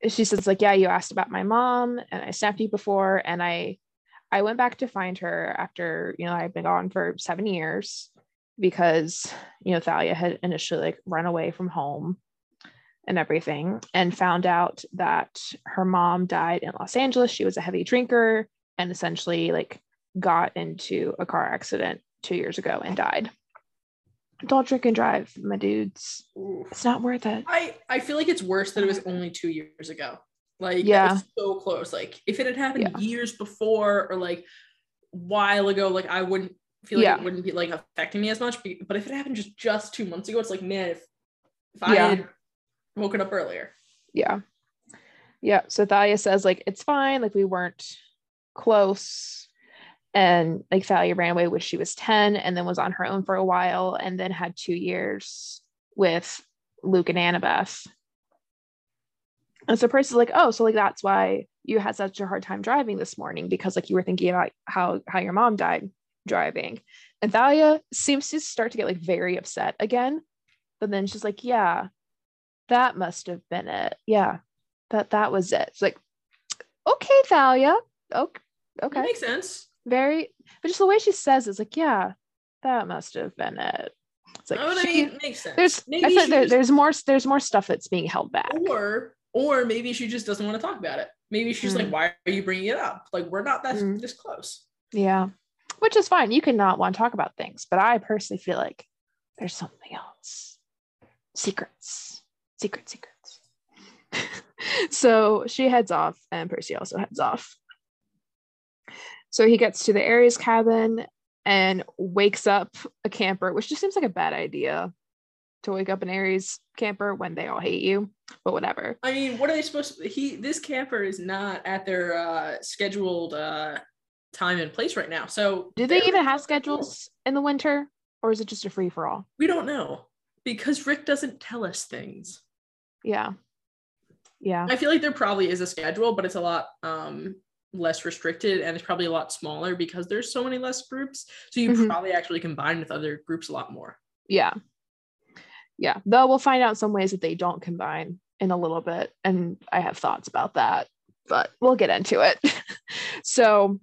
she says like yeah you asked about my mom and i snapped you before. And i i went back to find her after you know i've been gone for seven years because you know thalia had initially like run away from home and everything and found out that her mom died in los angeles. She was a heavy drinker and essentially like got into a car accident two years ago and died don't drink and drive my dudes Ooh. it's not worth it I I feel like it's worse that it was mm. only two years ago. Like Yeah. so close. Like if it had happened Yeah. years before or like while ago, like I wouldn't feel like Yeah. it wouldn't be like affecting me as much. But if it happened just just two months ago, it's like man, if if I Yeah. had woken up earlier, yeah yeah so thalia says like it's fine like we weren't close and like thalia ran away when she was 10 and then was on her own for a while and then had two years with luke and annabeth. And so Percy's like oh so like that's why you had such a hard time driving this morning because like you were thinking about how how your mom died driving. And thalia seems to start to get like very upset again but then she's like yeah that must have been it. Yeah that that was it. It's like okay thalia. Okay Okay. that okay. makes sense. Very but just the way she says it's like yeah that must have been it it's like oh, I mean, makes sense. there's maybe I feel like there, just- there's more there's more stuff that's being held back or or maybe she just doesn't want to talk about it. Maybe she's Mm. like, why are you bringing it up? Like we're not that Mm. this close. yeah which is fine you can not want to talk about things but i personally feel like there's something else secrets secret secrets so she heads off and percy also heads off so he gets to the Ares cabin and wakes up a camper which just seems like a bad idea to wake up an Ares camper when they all hate you but whatever I mean, what are they supposed to he this camper is not at their uh scheduled uh time and place right now. So do they even have schedules in the winter or is it just a free-for-all We don't know because Rick doesn't tell us things. yeah Yeah. I feel like there probably is a schedule, but it's a lot um less restricted and it's probably a lot smaller because there's so many less groups. So you Mhm. probably actually combine with other groups a lot more. Yeah. Yeah. Though we'll find out some ways that they don't combine in a little bit. And I have thoughts about that, but we'll get into it. so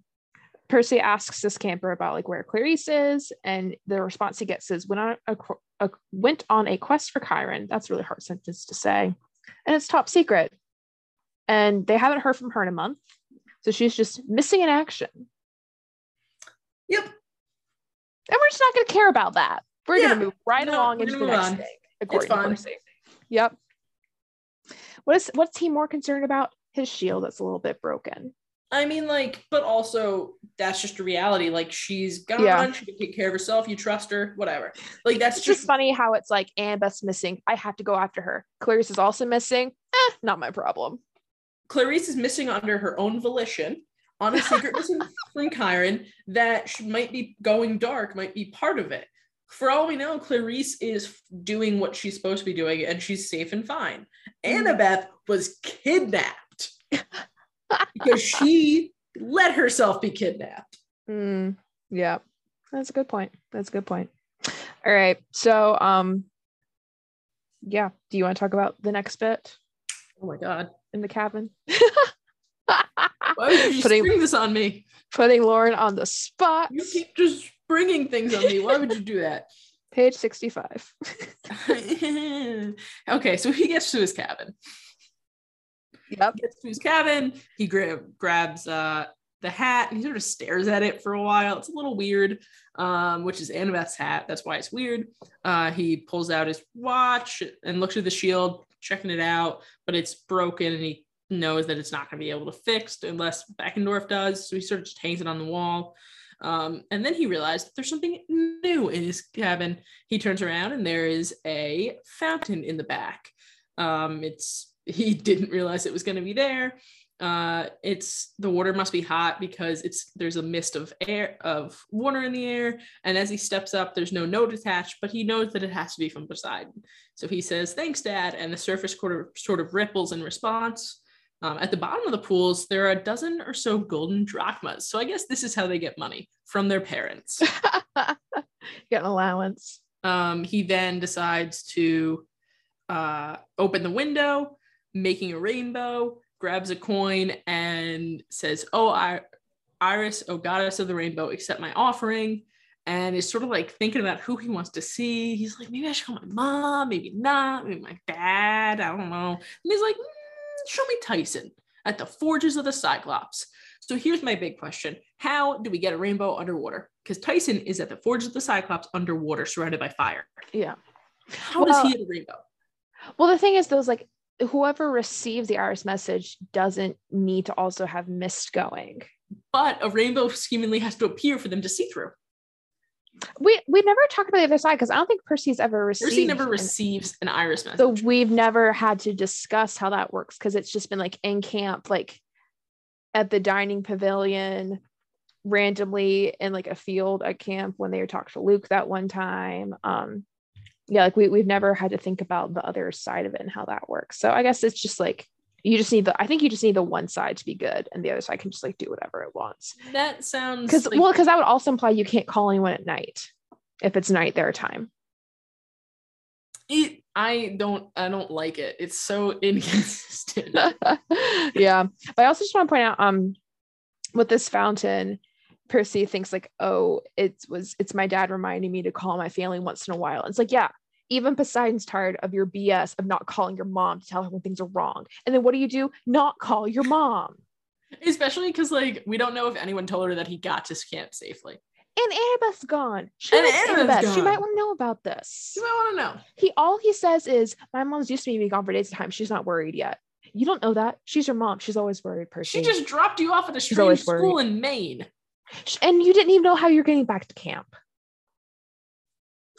Percy asks this camper about like where Clarisse is, and the response he gets is went on a, a went on a quest for Chiron. That's a really hard sentence to say. And it's top secret. And they haven't heard from her in a month. So she's just missing in action. Yep. And we're just not going to care about that. We're Yeah. going to move right No, along into the next on. thing, according to fine. Yep. What is what's he more concerned about? His shield that's a little bit broken. I mean, like, but also that's just a reality. Like, she's gone. Yeah. She can take care of herself. You trust her. Whatever. Like, that's It's just just funny how it's like Annabeth's missing. I have to go after her. Clarisse is also missing. Eh, not my problem. Clarisse is missing under her own volition on a secret mission from Chiron that she might be going dark, might be part of it. For all we know, Clarisse is doing what she's supposed to be doing and she's safe and fine. Mhm. Annabeth was kidnapped because she let herself be kidnapped. Mm, yeah, that's a good point. That's a good point. All right. So, um, yeah. Do you want to talk about the next bit Oh my God. In the cabin? Why would you Putting- spring this on me? Putting Lauren on the spot. You keep just springing things on me. Why would you do that? Page 65. okay, so he gets to his cabin. Yep. gets to his cabin. He gra- grabs uh, the hat and he sort of stares at it for a while. It's a little weird, um, which is Annabeth's hat. That's why it's weird. Uh, he pulls out his watch and looks at the shield, checking it out, but it's broken and he knows that it's not going to be able to fix unless Beckendorf does. So he sort of just hangs it on the wall. Um, and then he realized there's something new in his cabin. He turns around and there is a fountain in the back. Um, it's he didn't realize it was going to be there. Uh, it's the water must be hot because it's there's a mist of air of water in the air, and as he steps up, there's no note attached, but he knows that it has to be from Poseidon. So he says, "Thanks, Dad," and the surface sort of sort of ripples in response. Um, at the bottom of the pools, there are a dozen or so golden drachmas. So I guess this is how they get money from their parents. Get an allowance. Um, he then decides to uh, open the window, making a rainbow, grabs a coin, and says, Oh, I- Iris, oh goddess of the rainbow, accept my offering. And is sort of like thinking about who he wants to see. He's like, maybe I should call my mom, maybe not, maybe my dad, I don't know. And he's like, "Mm, show me Tyson at the Forges of the Cyclops. So here's my big question How do we get a rainbow underwater? Because Tyson is at the Forges of the Cyclops underwater, surrounded by fire. Yeah. How does he get a rainbow? Well, the thing is, those like whoever receives the Iris message doesn't need to also have mist going. But a rainbow seemingly has to appear for them to see through. We we never talked about the other side because I don't think Percy's ever received. Percy never an- receives an iris message. so we've never had to discuss how that works because it's just been like in camp, like at the dining pavilion, randomly in like a field at camp when they were talking to Luke that one time. Um, yeah, like we we've never had to think about the other side of it and how that works. So I guess it's just like you just need the I think you just need the one side to be good and the other side can just like do whatever it wants. that sounds Because like, well, because that would also imply you can't call anyone at night if it's night their time. it, I don't I don't like it. It's so inconsistent. yeah. But I also just want to point out um with this fountain, Percy thinks like, oh, it was it's my dad reminding me to call my family once in a while. And It's like, yeah, even Poseidon's tired of your BS of not calling your mom to tell her when things are wrong. And then what do you do? Not call your mom. Especially because like we don't know if anyone told her that he got to camp safely. And Annabeth's gone. She And Annabeth's Annabeth. She might want to know about this. You might want to know. He all he says is, My mom's used to me being gone for days at a time. She's not worried yet. You don't know that. She's your mom. She's always worried, Percy. She just dropped you off at a strange school in Maine. And you didn't even know how you're getting back to camp.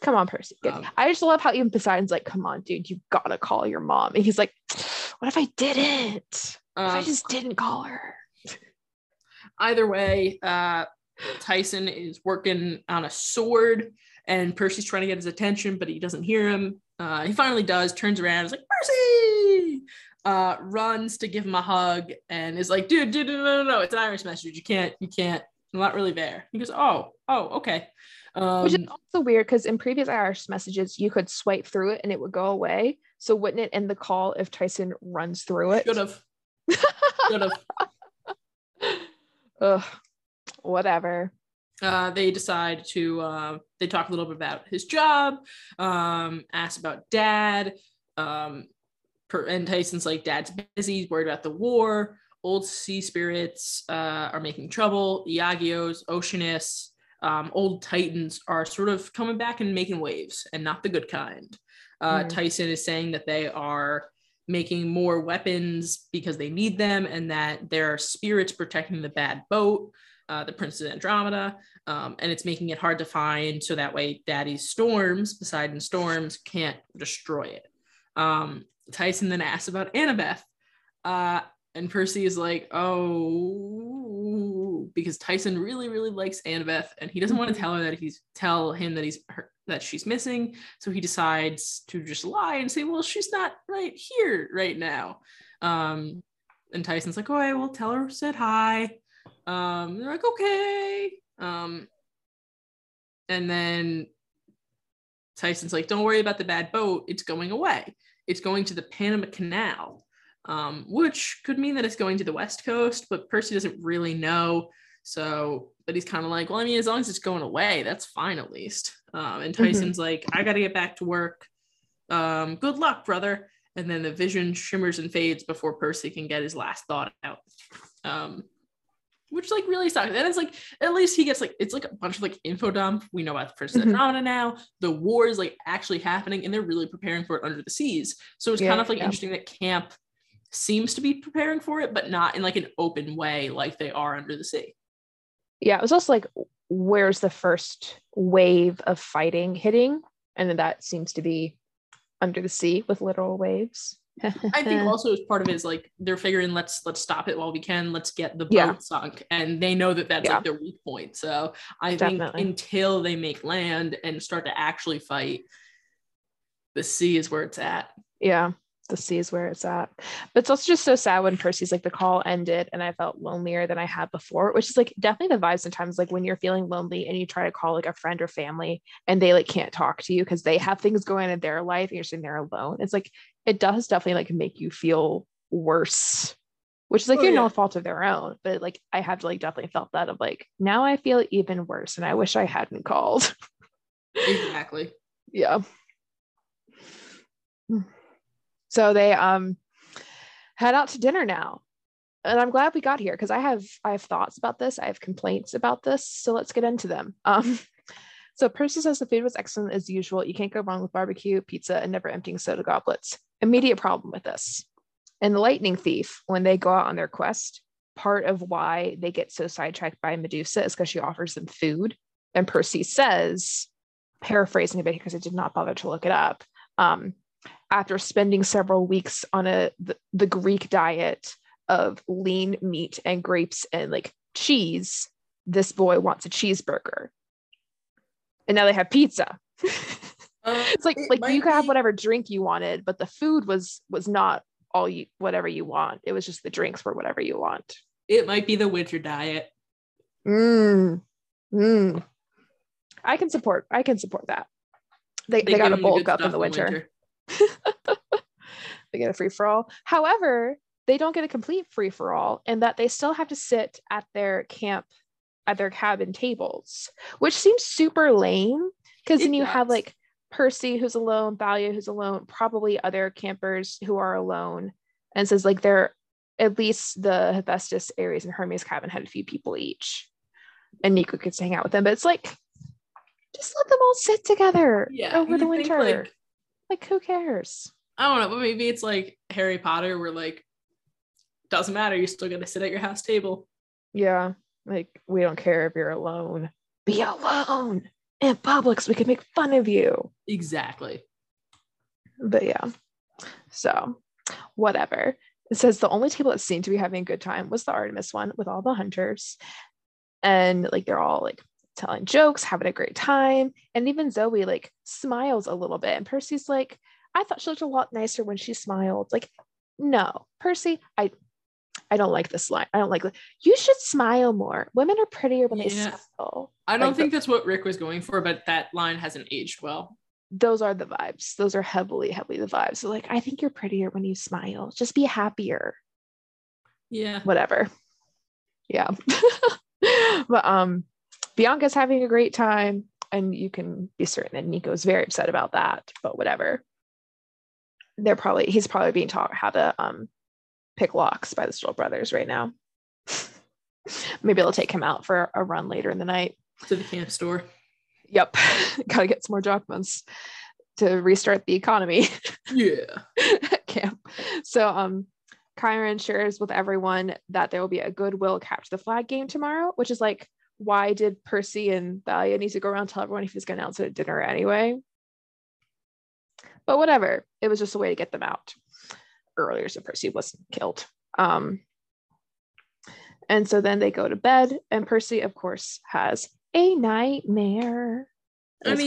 Come on, Percy. Um, I just love how even Poseidon's like, come on, dude, you gotta call your mom. And he's like, what if I didn't? What if I Um, just didn't call her? either way, uh, Tyson is working on a sword, and Percy's trying to get his attention, but he doesn't hear him. Uh, he finally does, turns around, is like, Percy! uh, runs to give him a hug and is like, dude, dude, no, no, no, no, it's an Iris message. You can't, you can't, I'm not really there. He goes, oh, oh, okay. Um, Which is also weird because in previous Iris messages, you could swipe through it and it would go away. So wouldn't it end the call if Tyson runs through it? Should have. Should have. Ugh, whatever. Uh, they decide to uh, they talk a little bit about his job um, ask about dad um, per, and tyson's like dad's busy he's worried about the war old sea spirits uh, are making trouble Aigaios oceanus um, old titans are sort of coming back and making waves and not the good kind uh, mm. tyson is saying that they are making more weapons because they need them and that there are spirits protecting the bad boat uh, the Princess Andromeda, um, and it's making it hard to find. So that way, Daddy's storms, Poseidon storms, can't destroy it. Um, Tyson then asks about Annabeth, uh, and Percy is like, "Oh," because Tyson really, really likes Annabeth, and he doesn't want to mm-hmm. tell her that he's tell him that he's her, that she's missing. So he decides to just lie and say, "Well, she's not right here right now." Um, and Tyson's like, "Oh, I will tell her said hi." Um, they're like, okay. Um, and then Tyson's like, don't worry about the bad boat. It's going away. It's going to the Panama Canal, um, which could mean that it's going to the West Coast, but Percy doesn't really know. So, but he's kind of like, well, I mean, as long as it's going away, that's fine at least. Um, and mm-hmm. Tyson's mm-hmm. like, I got to get back to work. Um, good luck, brother. And then the vision shimmers and fades before Percy can get his last thought out. Um, which like really sucks. And it's like at least he gets like it's like a bunch of like info dump. We know about the first mm-hmm. now. The war is like actually happening, and they're really preparing for it under the seas. So it's yeah, kind of like yeah. interesting that camp seems to be preparing for it, but not in like an open way like they are under the sea. Yeah, it was also like where's the first wave of fighting hitting, and then that seems to be under the sea with literal waves. I think also as part of it is like they're figuring let's let's stop it while we can. Let's get the boat yeah. sunk, and they know that that's yeah. like their weak point. So I Definitely. think until they make land and start to actually fight, the sea is where it's at. Yeah, the sea is where it's at. But it's also just so sad when Percy's like the call ended and I felt lonelier than I had before, which is like definitely the vibe sometimes like when you're feeling lonely and you try to call like a friend or family and they like can't talk to you because they have things going on in their life and you're sitting there alone. It's like it does definitely like make you feel worse. Which is like oh, you're yeah. no fault of their own, but like I have like definitely felt that of like now I feel even worse and I wish I hadn't called. exactly. yeah. Hmm. So they um head out to dinner now. And I'm glad we got here because I have I have thoughts about this. I have complaints about this. So let's get into them. Um so Percy says the food was excellent as usual. You can't go wrong with barbecue, pizza, and never emptying soda goblets. Immediate problem with this. And the lightning thief, when they go out on their quest, part of why they get so sidetracked by Medusa is because she offers them food. And Percy says, paraphrasing a bit because I did not bother to look it up. Um, after spending several weeks on a the, the Greek diet of lean meat and grapes and like cheese, this boy wants a cheeseburger. And now they have pizza. Uh, it's like it like you could be... have whatever drink you wanted, but the food was was not all you whatever you want. It was just the drinks were whatever you want. It might be the winter diet. Mm. Mm. I can support I can support that. They, they, they got to bulk up in the winter. winter. they get a free for all. However, they don't get a complete free for all and that they still have to sit at their camp, at their cabin tables, which seems super lame because then you does. have like Percy who's alone, Thalia who's alone, probably other campers who are alone. And says like they're at least the Hephaestus, Ares, and Hermes cabin had a few people each. And Nico gets to hang out with them, but it's like just let them all sit together yeah, over the winter. Like, like, who cares? I don't know, but maybe it's like Harry Potter, where like doesn't matter, you're still gonna sit at your house table. Yeah, like we don't care if you're alone. Be alone in public so we can make fun of you. Exactly. But yeah, so whatever. It says the only table that seemed to be having a good time was the Artemis one with all the hunters. And like they're all like telling jokes, having a great time. And even Zoe like smiles a little bit. And Percy's like, I thought she looked a lot nicer when she smiled. Like, no, Percy, I I don't like this line. I don't like you should smile more. Women are prettier when they Yeah. smile. I don't Like think that's what Rick was going for, but that line hasn't aged well. Those are the vibes. Those are heavily, heavily the vibes. So like I think you're prettier when you smile. Just be happier. Yeah. Whatever. Yeah. but um Bianca's having a great time, and you can be certain that Nico's very upset about that, but whatever. They're probably he's probably being taught how to um pick locks by the Stoll brothers right now. Maybe they'll take him out for a run later in the night. To the camp store. Yep. Gotta get some more drachmas to restart the economy Yeah. camp. So um Chiron shares with everyone that there will be a goodwill capture the flag game tomorrow, which is like, why did Percy and Thalia need to go around and tell everyone if he's gonna announce it at dinner anyway? But whatever. It was just a way to get them out earlier so Percy wasn't killed. Um and so then they go to bed, and Percy, of course, has a nightmare. I This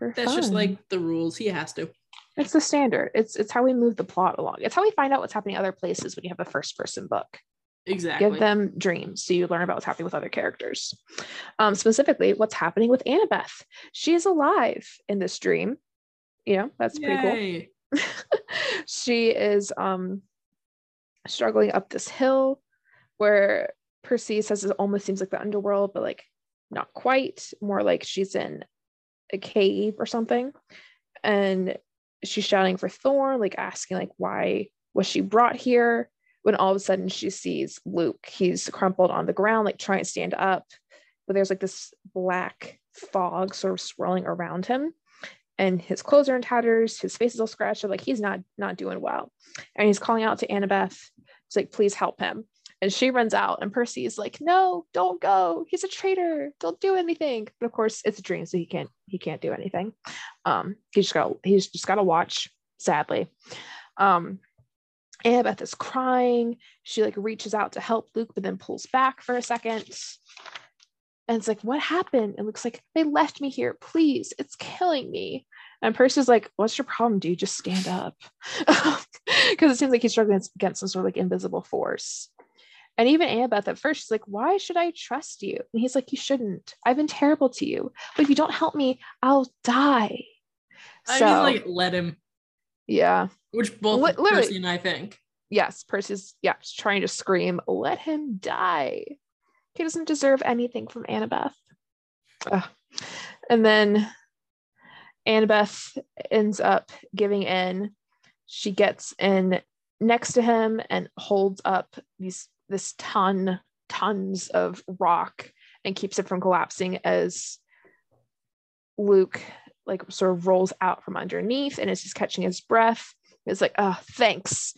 mean, that's just like the rules. He has to. It's the standard. It's it's how we move the plot along. It's how we find out what's happening other places when you have a first person book. Exactly. Give them dreams so you learn about what's happening with other characters. Um, specifically, what's happening with Annabeth. She is alive in this dream. You know, that's pretty cool. She is um struggling up this hill where Percy says it almost seems like the underworld, but like not quite, more like she's in a cave or something. And she's shouting for Thorn, like asking like why was she brought here? When all of a sudden she sees Luke. He's crumpled on the ground, like trying to stand up, but there's like this black fog sort of swirling around him and his clothes are in tatters his face is all scratched like he's not not doing well. And he's calling out to annabeth it's like please help him. And she runs out and percy is like no don't go. He's a traitor. Don't do anything. But of course it's a dream so he can't he can't do anything. Um he just got he's just got to watch sadly. Um annabeth is crying she like reaches out to help luke but then pulls back for a second and it's like, what happened? It looks like they left me here. Please, it's killing me. And Percy's like, what's your problem, dude? Just stand up. Because it seems like he's struggling against some sort of like invisible force. And even Annabeth at first, she's like, why should I trust you? And he's like, you shouldn't. I've been terrible to you. But if you don't help me, I'll die. I So, mean, like, let him, yeah. Which both Percy and I think. Yes, Percy's, yeah, trying to scream, let him die. He doesn't deserve anything from Annabeth. Ugh. And then Annabeth ends up giving in. She gets in next to him and holds up these this ton tons of rock and keeps it from collapsing as Luke like sort of rolls out from underneath and is just catching his breath. It's like, oh, thanks.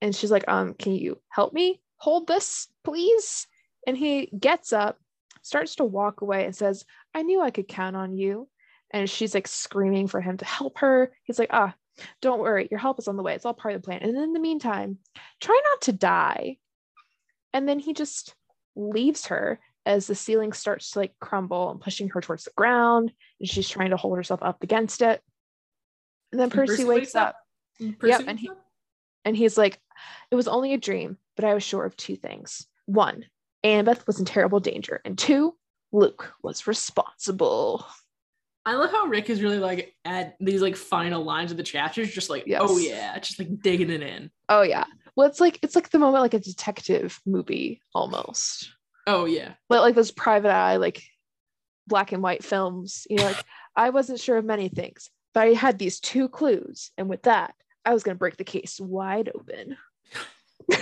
And she's like, um, can you help me hold this, please? And he gets up, starts to walk away, and says, I knew I could count on you. And she's like screaming for him to help her. He's like, ah, don't worry, your help is on the way. It's all part of the plan. And in the meantime, try not to die. And then he just leaves her as the ceiling starts to like crumble and pushing her towards the ground. And she's trying to hold herself up against it. And then Percy, Percy wakes wakes up up. Yep, and he- and he's like, It was only a dream, but I was sure of two things. One, Annabeth was in terrible danger. And two, Luke was responsible. I love how Rick is really like at these like final lines of the chapters, just like, oh yeah, just like digging it in. Oh yeah. Well, it's like it's like the moment like a detective movie almost. Oh yeah. But like those private eye, like black and white films, you know, like I wasn't sure of many things, but I had these two clues. And with that, I was gonna break the case wide open.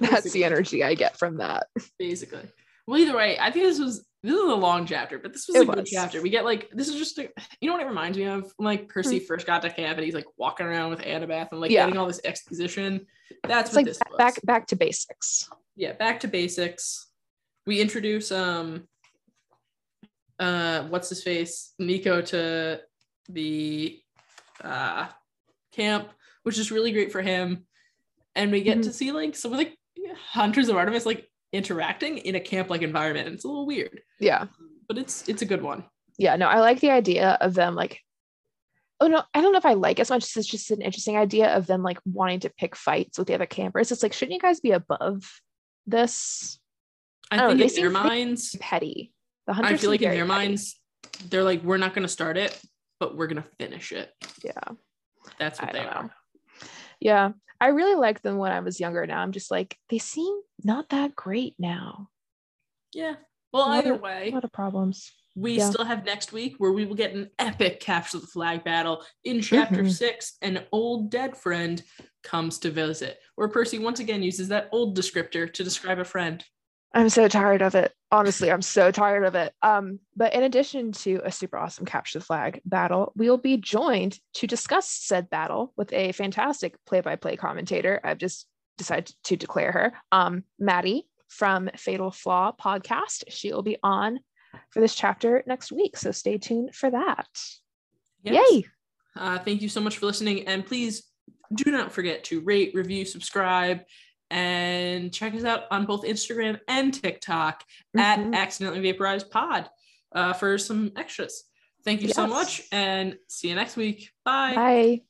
That's the energy I get from that. basically. Well, either way, I think this was this is a long chapter, but this was It a good chapter. We get like this is just a, you know what it reminds me of when like Percy Hmm. first got to camp and he's like walking around with Annabeth and like Yeah. getting all this exposition. That's It's what like this ba- was. back back to basics. yeah, back to basics. We introduce um uh what's his face Nico to the uh camp, which is really great for him. And we get Mhm. to see like some of the hunters of Artemis like interacting in a camp like environment. And it's a little weird, Yeah. but it's it's a good one. Yeah. No, I like the idea of them like oh no, I don't know if I like as much as it's just an interesting idea of them like wanting to pick fights with the other campers. It's like, shouldn't you guys be above this? I, I know, think they in their minds, Petty. The hunters I feel like in their petty. minds, they're like, we're not going to start it, but we're going to finish it. Yeah. That's what I they are. know. Yeah. I really liked them when I was younger. Now I'm just like, they seem not that great now. Yeah. Well, What either a- way, A lot of problems. we yeah. still have next week where we will get an epic capture the flag battle in chapter Mhm. six. An old dead friend comes to visit, where Percy once again uses that old descriptor to describe a friend. I'm so tired of it. Honestly, I'm so tired of it. Um, but in addition to a super awesome capture the flag battle, we will be joined to discuss said battle with a fantastic play-by-play commentator. I've just decided to declare her, um, Maddie from Fatal Flaw podcast. She will be on for this chapter next week, so stay tuned for that. Yes. Yay! Uh, thank you so much for listening. And please do not forget to rate, review, subscribe, and check us out on both Instagram and TikTok Mhm. at Accidentally Vaporized Pod uh, for some extras. Thank you so much and see you next week. Bye. Bye.